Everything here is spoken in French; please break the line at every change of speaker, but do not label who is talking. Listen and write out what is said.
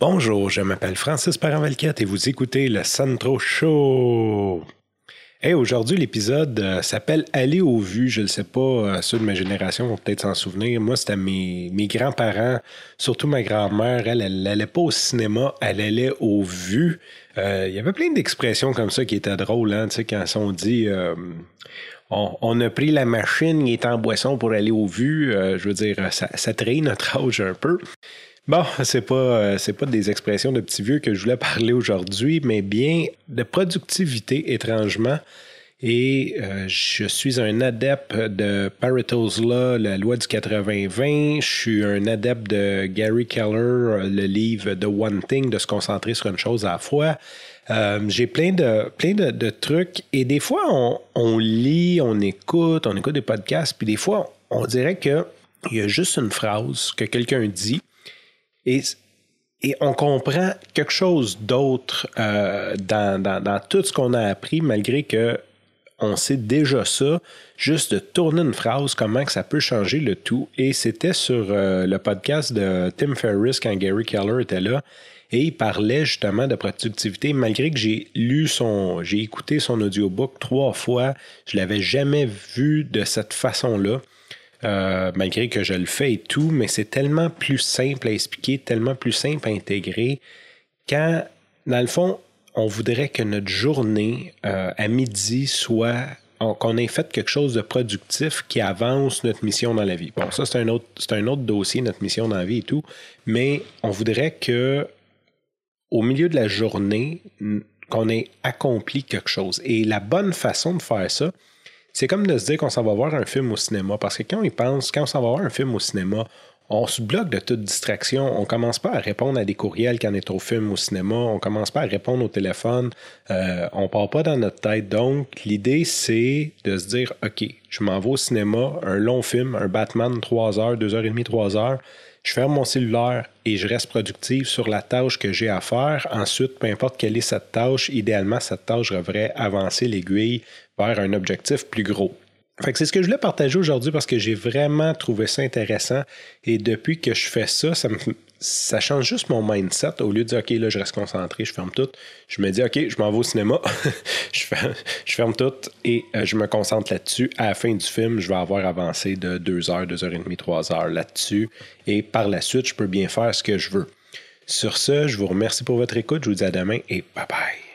Bonjour, je m'appelle Francis Paravalquette et vous écoutez le Santro Show. Hey, aujourd'hui, l'épisode euh, s'appelle Aller au vu. Je ne sais pas, euh, ceux de ma génération vont peut-être s'en souvenir. Moi, c'était mes, mes grands-parents, surtout ma grand-mère. Elle, n'allait pas au cinéma, elle allait au vu. Euh, il y avait plein d'expressions comme ça qui étaient drôles, hein, tu sais, quand on dit on, a pris la machine, il est en boisson pour aller au vu. je veux dire, ça, ça trahit notre âge un peu. Bon, c'est pas euh, c'est pas des expressions de petits vieux que je voulais parler aujourd'hui, mais bien de productivité étrangement. Et euh, je suis un adepte de Pareto's Law, la loi du 80-20. Je suis un adepte de Gary Keller, le livre The One Thing, de se concentrer sur une chose à la fois. Euh, j'ai plein de plein de, trucs et des fois on, on, lit, on écoute, on écoute des podcasts, puis des fois on dirait que il y a juste une phrase que quelqu'un dit et, on comprend quelque chose d'autre euh, dans, tout ce qu'on a appris, malgré que on sait déjà ça, juste de tourner une phrase, comment que ça peut changer le tout. Et c'était sur euh, le podcast de Tim Ferriss quand Gary Keller était là. Et il parlait justement de productivité, malgré que j'ai lu son, j'ai écouté son audiobook trois fois, je l'avais jamais vu de cette façon-là. Euh, malgré que je le fais et tout, mais c'est tellement plus simple à expliquer, tellement plus simple à intégrer, quand, dans le fond, on voudrait que notre journée euh, à midi soit qu'on ait fait quelque chose de productif qui avance notre mission dans la vie. Bon, ça, c'est un c'est un autre dossier, notre mission dans la vie et tout, mais on voudrait que au milieu de la journée, qu'on ait accompli quelque chose. Et la bonne façon de faire ça, c'est comme de se dire qu'on s'en va voir un film au cinéma. Parce que quand on pense, quand on s'en va voir un film au cinéma, on se bloque de toute distraction. On commence pas à répondre à des courriels quand on est au film au cinéma. On commence pas à répondre au téléphone. Euh, on part pas dans notre tête. Donc, l'idée, c'est de se dire, OK, je m'en vais au cinéma, un long film, un Batman, 3 heures, 2 heures et demie, 3 heures. Je ferme mon cellulaire et je reste productif sur la tâche que j'ai à faire. Ensuite, peu importe quelle est cette tâche, idéalement, cette tâche devrait avancer l'aiguille vers un objectif plus gros. Fait que c'est ce que je voulais partager aujourd'hui parce que j'ai vraiment trouvé ça intéressant et depuis que je fais ça, ça, ça change juste mon mindset. Au lieu de dire OK, là, je reste concentré, je ferme tout, je me dis OK, je m'en vais au cinéma, je, ferme, tout et euh, je me concentre là-dessus. À la fin du film, je vais avoir avancé de 2 heures, 2 heures et demie, 3 heures là-dessus et par la suite, je peux bien faire ce que je veux. Sur ce, je vous remercie pour votre écoute, je vous dis à demain et bye bye.